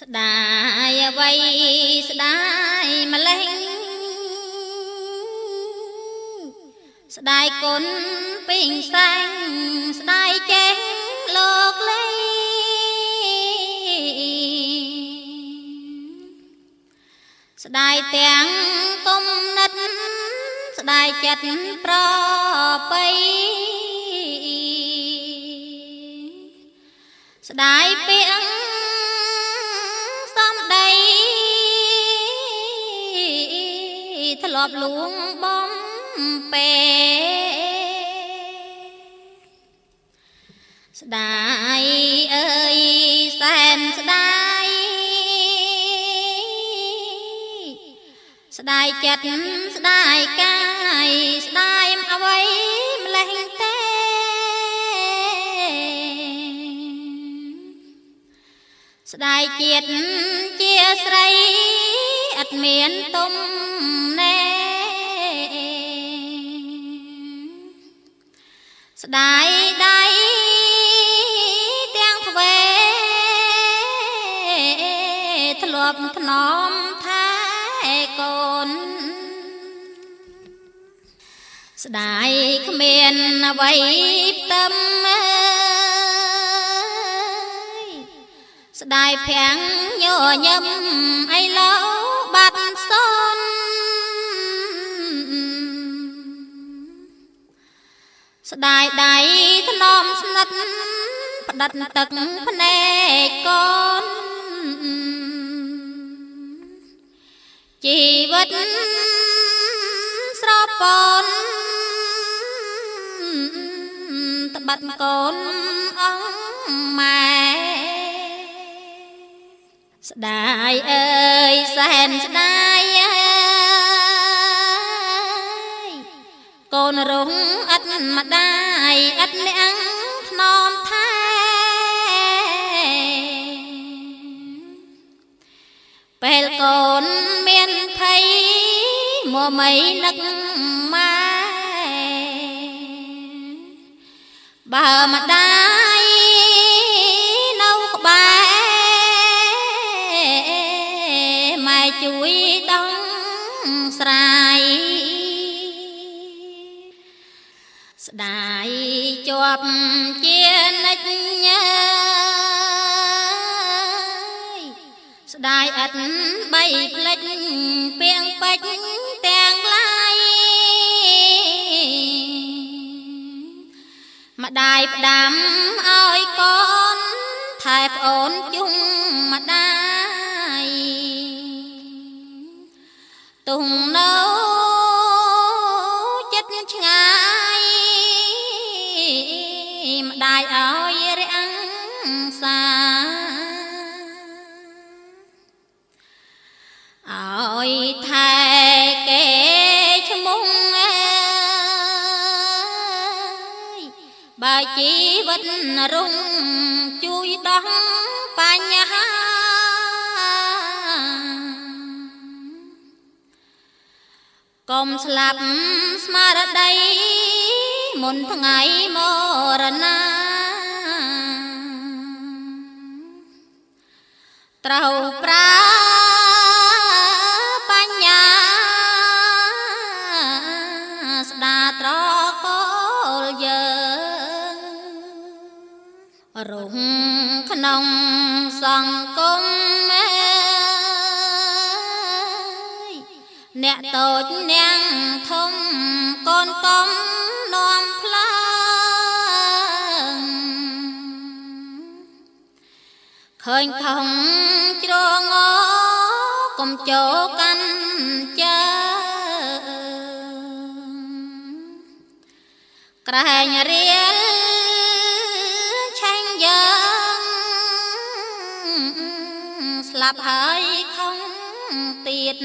ស្ដាយអ្វីស្ដាយម្លេះស្ដាយគុណពេញសាញ់ស្ដាយចេះលោកលេស្ដាយទាំងគុំនិតស្ដាយចិត្តប្របីស្ដាយពាក្យសំ ធ្លាប់លួងបំពេស្ដាយអើយសែនស្ដាយស្ដាយចិត្តស្ដាយកាយស្ដាយអ្វីម្លេះទេស្ដាយជាតិជាស្រីអត់មានទុំ ស្ដាយដៃទាំងទ្វេធ្លាប់ធ្នមថែកូន ស្ដាយគ្មានអ្វីផ្ទឹមអើយស្ដាយភាំងញញឹមអីឡូវបាត់ស ស្ដាយដៃធ្នមស្និទ្ធផ្ដិតទឹកភ្នែកកូនជីវិតស្រពនត្បាត់កូនអង្គម៉ែស្ដាយអើយសែនស្ដាយអើយកូនរុងអត់ ម្ដាយអត់អ្នកថ្នមថែពេលកូនមានភ័យមួមៃនឹកម៉ែបើម្ដា ស្ដាយជាប់ជានិច្ចញើយស្ដាយអត់បីផ្លេចពីងពេចទាំងឡាយម្ដាយផ្ដាំឲ្យកូនថែប្អូនជុំម្ដាយទុំនៅ ម្ដាយឲ្យរាំងសាឲ្យថែគេឈ្មោះអើយបើជីវិតរុងជួយដោះបញ្ហាកុំស្លាប់ស្មារតី មុនថ្ងៃមរណាត្រូវប្រើបញ្ញាស្ដាត្រកូលយើងរងក្នុងសង្គម អ្នកតូចអ្នកធំកូនកុំនាំផ្លើងឃើញខំជ្រងកុំចូលកាន់ជើក្រែងរៀលឆេញយើងស្លាប់ហើយខំទៀត